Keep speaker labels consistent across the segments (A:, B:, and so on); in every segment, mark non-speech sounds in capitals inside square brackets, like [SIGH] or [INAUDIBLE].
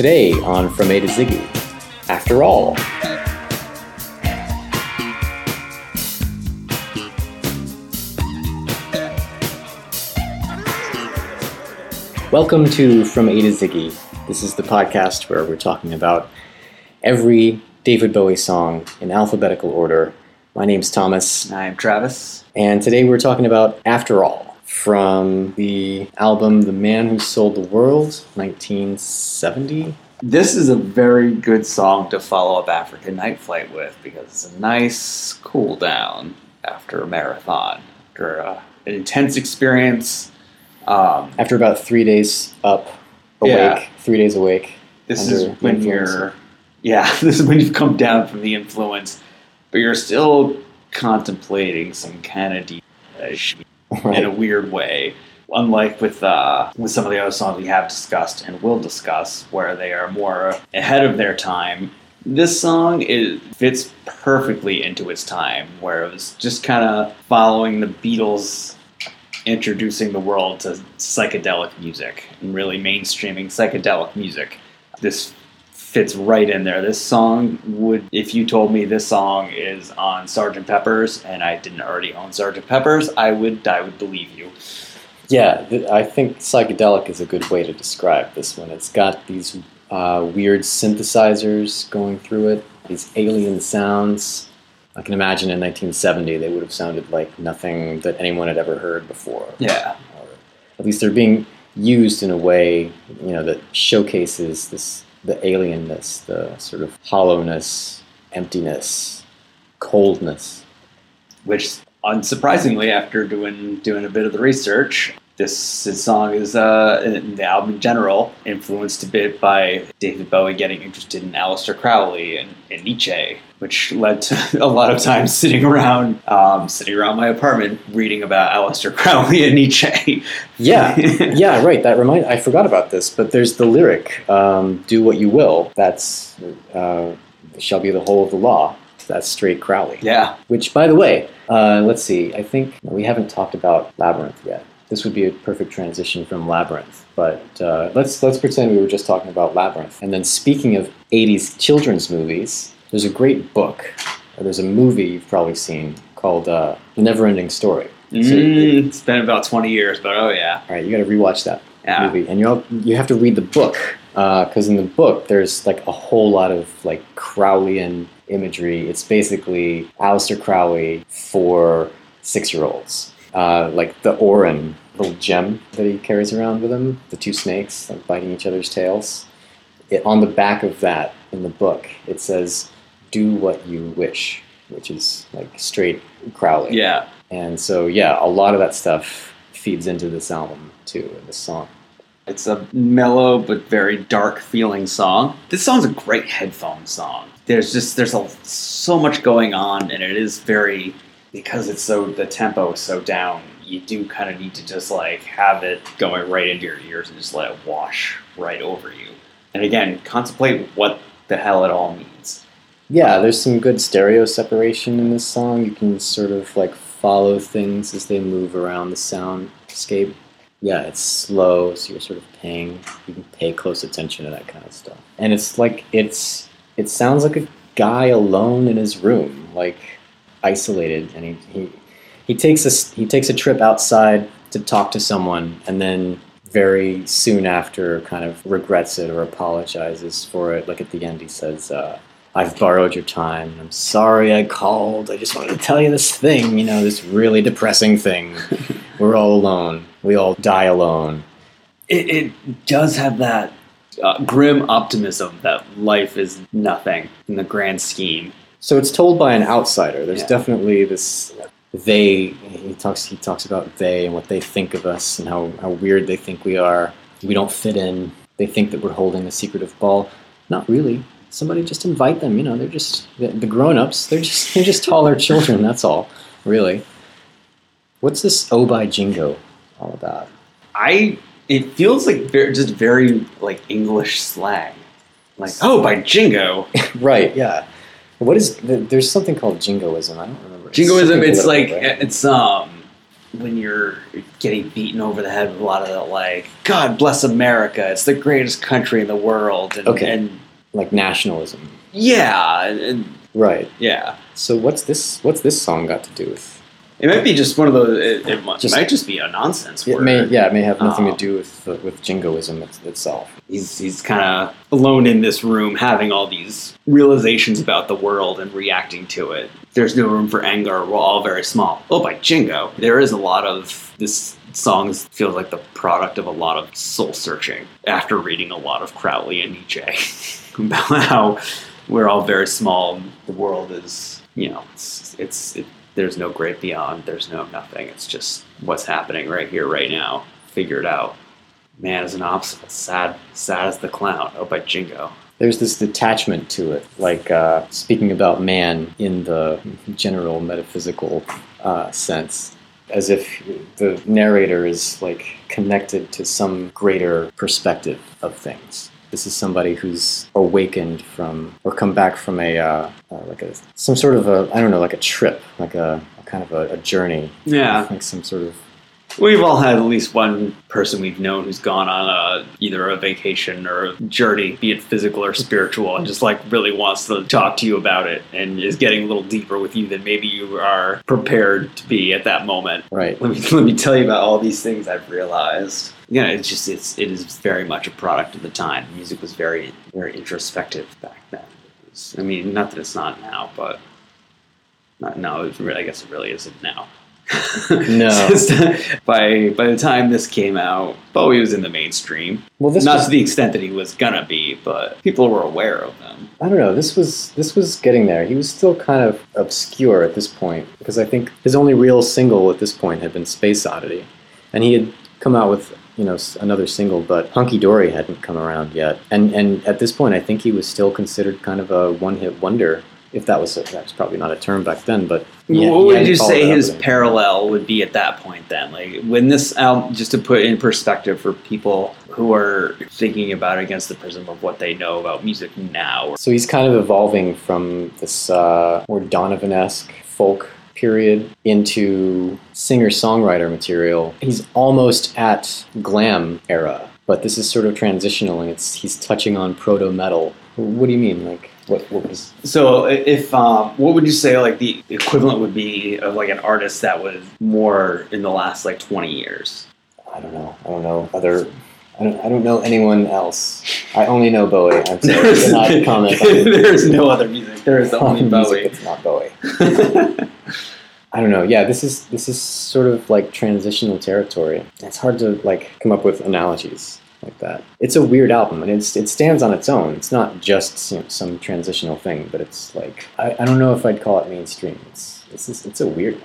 A: Today on From A to Ziggy, after all. Welcome to From A to Ziggy. This is the podcast where we're talking about every David Bowie song in alphabetical order. My name's Thomas,
B: I'm Travis.
A: and today we're talking about After All from the album The Man Who Sold the World, 1970.
B: This is a very good song to follow up African Night Flight with because it's a nice cool down after a marathon, after uh, an intense experience. Um,
A: After about three days up, awake,
B: Yeah.
A: three days awake.
B: this is when
A: influence.
B: you're, yeah, [LAUGHS] this is when you've come down from the influence, but you're still contemplating some kind of deep [LAUGHS] in a weird way. Unlike with uh, with some of the other songs we have discussed and will discuss, where they are more ahead of their time, this song is fits perfectly into its time, where it was just kind of following the Beatles introducing the world to psychedelic music and really mainstreaming psychedelic music. This fits right in there. This song would, if you told me this song is on Sgt. Pepper's and I didn't already own Sgt. Pepper's, I would, I would believe you.
A: Yeah, th- I think psychedelic is a good way to describe this one. It's got these uh, weird synthesizers going through it, these alien sounds. I can imagine in 1970 they would have sounded like nothing that anyone had ever heard before.
B: Yeah.
A: Or at least they're being used in a way, you know, that showcases this the alienness, the sort of hollowness, emptiness, coldness.
B: Which, unsurprisingly, after doing doing a bit of the research, this, this song is uh, in the album in general influenced a bit by David Bowie getting interested in Aleister Crowley and, and Nietzsche, which led to [LAUGHS] a lot of times sitting around um, sitting around my apartment reading about Aleister [LAUGHS] Crowley and Nietzsche.
A: Yeah, [LAUGHS] yeah, right. That remind I forgot about this, but there's the lyric, um, "Do what you will." That's uh, shall be the whole of the law. That's straight Crowley.
B: yeah.
A: Which, by the way, uh, let's see. I think we haven't talked about Labyrinth yet. This would be a perfect transition from Labyrinth. But uh, let's let's pretend we were just talking about Labyrinth. And then, speaking of '80s children's movies, there's a great book. Or there's a movie you've probably seen called uh, "The Neverending Story." So it-
B: Mm, it's been about 20 years, but oh yeah.
A: all right, you got to rewatch that
B: Yeah.
A: movie, and you you have to read the book because in the book there's like a whole lot of like Crowleyan imagery. It's basically Aleister Crowley for six year olds, uh, like the Auryn little gem that he carries around with him, the two snakes like biting each other's tails. It, on the back of that in the book, it says, "Do what you wish," which is like straight Crowley.
B: Yeah.
A: And so, yeah, a lot of that stuff feeds into this album too, in this song.
B: It's a mellow but very dark feeling song. This song's a great headphone song. There's just there's a, so much going on and it is very because it's so the tempo is so down. You do kind of need to just like have it going right into your ears and just let it wash right over you. And again, contemplate what the hell it all means.
A: Yeah, there's some good stereo separation in this song. You can sort of like follow things as they move around the soundscape. Yeah, it's slow, so you're sort of paying, you can pay close attention to that kind of stuff. And it's like, it's, it sounds like a guy alone in his room, like isolated, and he, he, he takes a, he takes a trip outside to talk to someone, and then very soon after kind of regrets it or apologizes for it. Like at the end, he says, uh, I've borrowed your time. I'm sorry I called. I just wanted to tell you this thing, you know, this really depressing thing. [LAUGHS] We're all alone. We all die alone.
B: It, it does have that uh, grim optimism that life is nothing in the grand scheme.
A: So it's told by an outsider. There's
B: Yeah.
A: definitely this they he talks he talks about they and what they think of us and how, how weird they think we are. We don't fit in. They think that we're holding a secretive ball. Not really. Somebody just invite them, you know, they're just the, the grown-ups, they're just they're just taller children, that's all. Really. What's this Oh by Jingo all about?
B: I it feels like very, just very like English slang. Like oh by jingo, [LAUGHS]
A: right, yeah. What is there's something called jingoism. I don't remember.
B: jingoism.
A: something
B: It's like
A: right?
B: it's um when you're getting beaten over the head with a lot of that, like God bless America, it's the greatest country in the world, and,
A: Okay.
B: and
A: Like nationalism.
B: yeah, and
A: Right.
B: yeah.
A: So what's this? What's this song got to do with?
B: It might be just one of those. It, it might,
A: Just-
B: might just be a nonsense.
A: It
B: word.
A: may, yeah, it may have nothing
B: Um,
A: to do with the, with jingoism it's, itself.
B: he's he's kind of alone in this room having all these realizations about the world and reacting to it there's no room for anger we're all very small oh by jingo there is a lot of this song feels like the product of a lot of soul searching after reading a lot of crowley and nietzsche [LAUGHS] about how we're all very small the world is you know it's it's it, there's no great beyond there's no nothing it's just what's happening right here right now figure it out Man is an obstacle. Sad, sad as the clown. Oh, by Jingo.
A: There's this detachment to it, like uh, speaking about man in the general metaphysical uh, sense, as if the narrator is like connected to some greater perspective of things. This is somebody who's awakened from, or come back from a, uh, uh, like a, some sort of a, I don't know, like a trip, like a, a kind of a, a journey,
B: Yeah,
A: like some sort of
B: we've all had at least one person we've known who's gone on a either a vacation or a journey, be it physical or spiritual, and just like really wants to talk to you about it and is getting a little deeper with you than maybe you are prepared to be at that moment.
A: right.
B: Let me [LAUGHS] let me tell you about all these things I've realized. Yeah, it's just it's it is very much a product of the time. Music was very very introspective back then. Was- I mean, not that it's not now, but not no. Really, I guess it really isn't now.
A: No. [LAUGHS]
B: By by the time this came out, Bowie was in the mainstream.
A: Well, this
B: not
A: was,
B: to the extent that he was gonna be, but people were aware of him.
A: I don't know. This was this was getting there. He was still kind of obscure at this point because I think his only real single at this point had been Space Oddity, and he had come out with you know another single, but Hunky Dory hadn't come around yet. And and at this point, I think he was still considered kind of a one hit wonder. If that was a, that was probably not a term back then, but yeah,
B: what would
A: hadn't
B: you say his parallel would be at that point then? Like when this album, just to put in perspective for people who are thinking about it against the prism of what they know about music now.
A: So he's kind of evolving from this uh, more Donovan-esque folk period into singer-songwriter material. He's almost at glam era, but this is sort of transitional, and it's he's touching on proto metal. What do you mean? Like what? What was?
B: So if um, what would you say like the equivalent would be of like an artist that was more in the last like twenty years?
A: I don't know. I don't know other. I don't, I don't know anyone else. I only know Bowie. I'm sorry. Cannot [LAUGHS] comment
B: There's no other music. There is only Bowie.
A: It's not Bowie. [LAUGHS] I don't know. Yeah, this is this is sort of like transitional territory. It's hard to like come up with analogies like that. It's a weird album, and it's it stands on its own. It's not just you know, some transitional thing, but it's like I, I don't know if I'd call it mainstream. It's it's just, it's a weird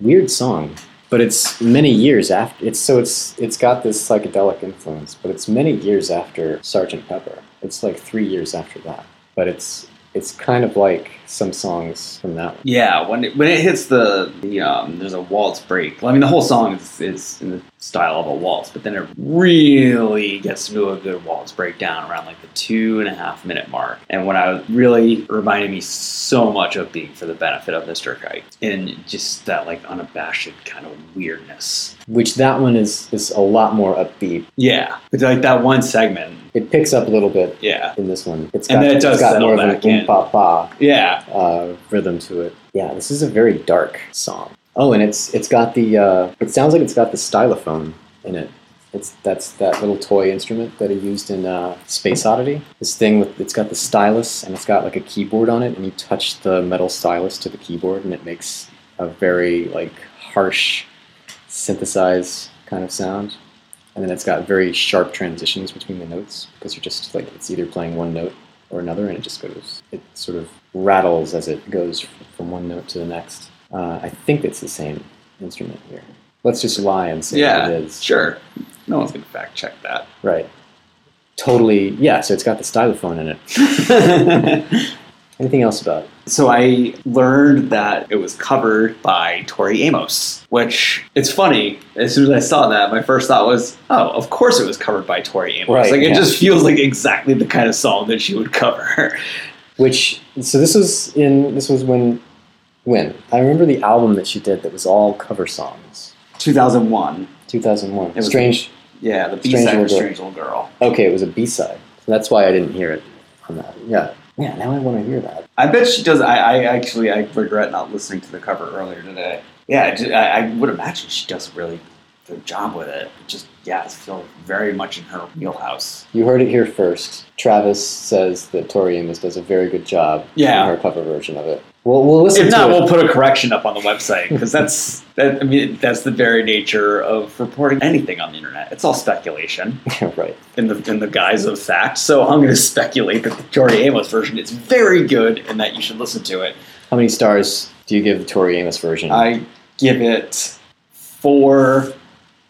A: weird song, but it's many years after. It's so it's it's got this psychedelic influence, but it's many years after Sergeant Pepper. It's like three years after that, but it's it's kind of like some songs from that one.
B: Yeah, when it, when it hits the, the um, there's a waltz break. Well, I mean, the whole song is, is in the style of a waltz, but then it really gets to a good waltz breakdown around like the two and a half minute mark. And what I really reminded me so much of being for the benefit of Mr. Kite, and just that like unabashed kind of weirdness.
A: which that one is is a lot more upbeat.
B: Yeah, it's like that one segment.
A: It picks up a little bit
B: Yeah,
A: in this one. It's
B: And
A: got,
B: then it does
A: got more of an
B: back in.
A: oom pa pa
B: yeah,
A: uh, rhythm to it. Yeah, this is a very dark song. Oh, and it's it's got the uh, it sounds like it's got the stylophone in it. It's that's that little toy instrument that he used in uh, Space Oddity. This thing with it's got the stylus and it's got like a keyboard on it, and you touch the metal stylus to the keyboard, and it makes a very like harsh, synthesized kind of sound. And then it's got very sharp transitions between the notes because you're just like it's either playing one note or another, and it just goes. It sort of rattles as it goes from one note to the next. Uh, I think it's the same instrument here. Let's just lie and say
B: yeah,
A: it is.
B: sure. No one's gonna fact check that.
A: Right. Totally. Yeah. So it's got the stylophone in it. [LAUGHS] [LAUGHS] Anything else about it?
B: So I learned that it was covered by Tori Amos, which it's funny. As soon as I saw that, my first thought was, "Oh, of course it was covered by Tori Amos."
A: Right,
B: like it
A: yeah.
B: just feels like exactly the kind of song that she would cover.
A: Which so this was in this was when when I remember the album that she did that was all cover songs.
B: 2001.
A: 2001.
B: It was-
A: Strange.
B: Yeah, the B
A: Strange
B: side was Strange Little Girl.
A: Okay, it was a B side. So that's why I didn't hear it on that. Yeah. Yeah, now I want to hear that.
B: I bet she does. I, I actually I regret not listening to the cover earlier today. Yeah, I I, I would imagine she does a really good job with it. Just yeah, it's still very much in her wheelhouse.
A: You heard it here first. Travis says that Tori Amos does a very good job
B: Yeah.
A: in her cover version of it. We'll, we'll listen
B: If not,
A: it.
B: we'll put a correction up on the website because that's that. I mean, that's the very nature of reporting anything on the internet. It's all speculation [LAUGHS]
A: right.
B: in the in the guise of fact. So I'm going to speculate that the Tori Amos version is very good and that you should listen to it.
A: How many stars do you give the Tori Amos version?
B: I give it four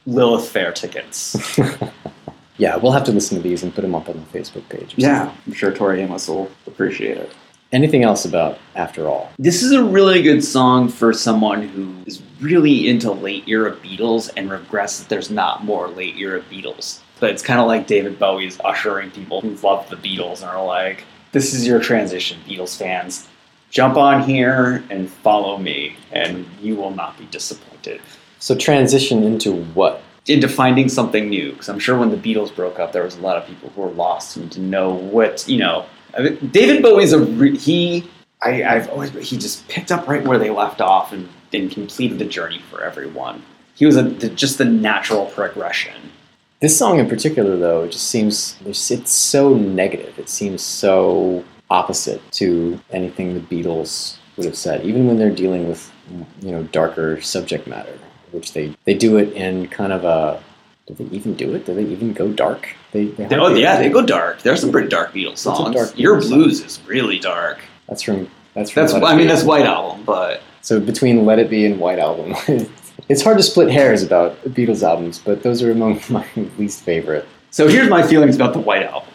B: Lilith Fair tickets. [LAUGHS] [LAUGHS]
A: yeah, we'll have to listen to these and put them up on the Facebook page. or
B: Yeah, I'm sure Tori Amos will appreciate it.
A: Anything else about After All?
B: This is a really good song for someone who is really into late era Beatles and regrets that there's not more late era Beatles. But it's kind of like David Bowie's ushering people who love the Beatles and are like, this is your transition, Beatles fans. Jump on here and follow me, and you will not be disappointed.
A: So transition into what?
B: into finding something new. Because I'm sure when the Beatles broke up, there was a lot of people who were lost and to know what you know. I mean, David Bowie's a re- he. I, I've always he just picked up right where they left off and, and completed the journey for everyone. He was a the, just the natural progression.
A: This song in particular, though, just seems it's so negative. It seems so opposite to anything the Beatles would have said, even when they're dealing with you know darker subject matter, which they they do it in kind of a. Do they even do it? Do they even go dark? They, they
B: oh yeah, they go dark. There's some pretty dark Beatles songs.
A: dark
B: Your
A: Beatles
B: blues is really dark.
A: That's from that's from.
B: That's I mean that's White Album, but
A: So between Let It Be and White Album, [LAUGHS] it's hard to split hairs about Beatles albums, but those are among [LAUGHS] my least favorite.
B: So here's my feelings about the White Album.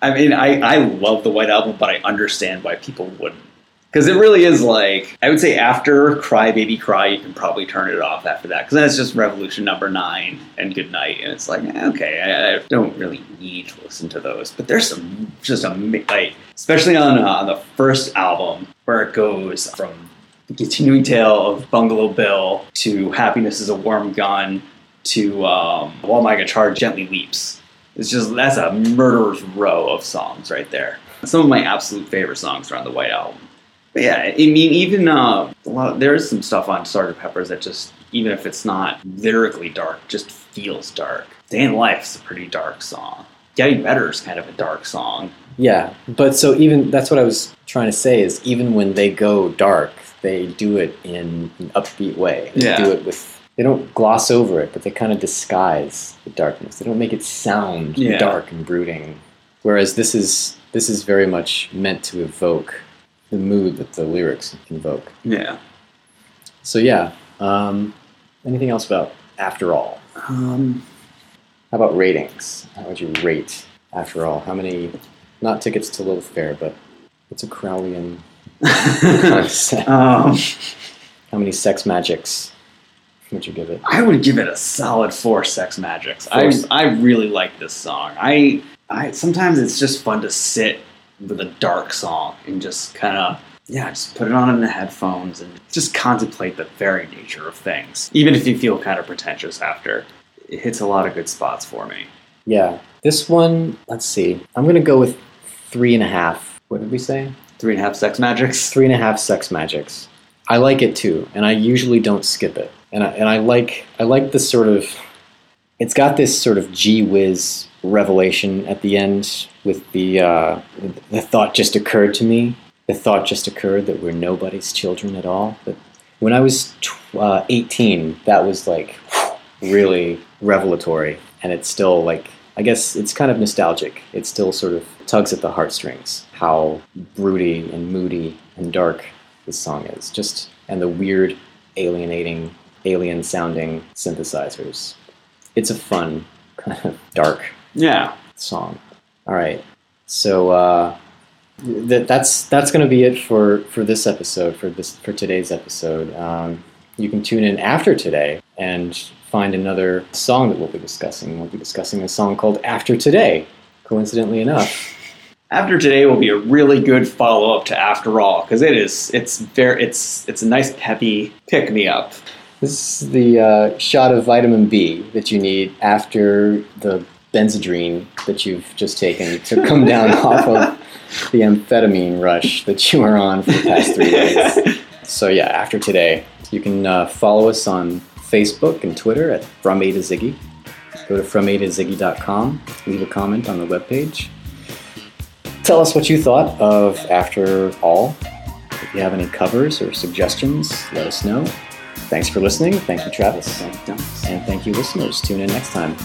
B: I mean, I, I love the White Album, but I understand why people wouldn't. Because it really is like, I would say after Cry Baby Cry, you can probably turn it off after that. Because then it's just Revolution number nine and Good Night. And it's like, eh, okay, I, I don't really need to listen to those. But there's some, just a, like, especially on, uh, on the first album, where it goes from the continuing tale of Bungalow Bill to Happiness is a Warm Gun to um, While My Guitar Gently Weeps. It's just that's a murderer's row of songs right there. Some of my absolute favorite songs are on the White Album. But yeah, I mean, even uh, a lot, there is some stuff on Sgt. Pepper's that just, even if it's not lyrically dark, just feels dark. Day in Life's a pretty dark song. Getting Better is kind of a dark song.
A: Yeah, but so even that's what I was trying to say is even when they go dark, they do it in an upbeat way. They
B: Yeah.
A: do it with they don't gloss over it, but they kind of disguise the darkness. They don't make it sound
B: Yeah.
A: dark and brooding. Whereas this is this is very much meant to evoke the mood that the lyrics invoke.
B: Yeah.
A: So yeah, um, anything else about After All?
B: Um,
A: How about ratings? How would you rate After All? How many? Not tickets to Lilith Fair, but what's a Crowleyan [LAUGHS]
B: um,
A: How many sex magics would you give it?
B: I would give it a solid four sex magics.
A: Four
B: I, I really like this song. I I sometimes it's just fun to sit with a dark song and just kind of yeah, just put it on in the headphones and just contemplate the very nature of things. Even if you feel kind of pretentious after, it hits a lot of good spots for me.
A: Yeah, this one. Let's see. I'm gonna go with three and a half. What did we say?
B: Three and a half sex magics.
A: Three and a half sex magics. I like it too, and I usually don't skip it. And I, and I like I like this sort of. It's got this sort of gee whiz revelation at the end with the uh, the thought just occurred to me. The thought just occurred that we're nobody's children at all. But when I was tw- uh, 18, that was like really revelatory, and it's still like I guess it's kind of nostalgic. It still sort of tugs at the heartstrings. How broody and moody and dark this song is. Just and the weird, alienating, alien-sounding synthesizers. It's a fun kind of dark
B: Yeah.
A: song. All right, so uh, th- that's that's going to be it for for this episode for this for today's episode. Um, you can tune in after today and find another song that we'll be discussing. We'll be discussing a song called "After Today." Coincidentally enough, [LAUGHS]
B: After today will be a really good follow up to After All because it is it's very it's it's a nice peppy pick me up.
A: This is the uh, shot of vitamin B that you need after the Benzedrine that you've just taken to come [LAUGHS] down off of the amphetamine rush that you were on for the past three days. So yeah, after today, you can uh, follow us on Facebook and Twitter at From A to Ziggy. Go to FromA to leave a comment on the webpage. Tell us what you thought of After All. If you have any covers or suggestions, let us know. Thanks for listening. Thank you, Travis. And thank you, listeners. Tune in next time.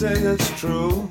C: say it's true.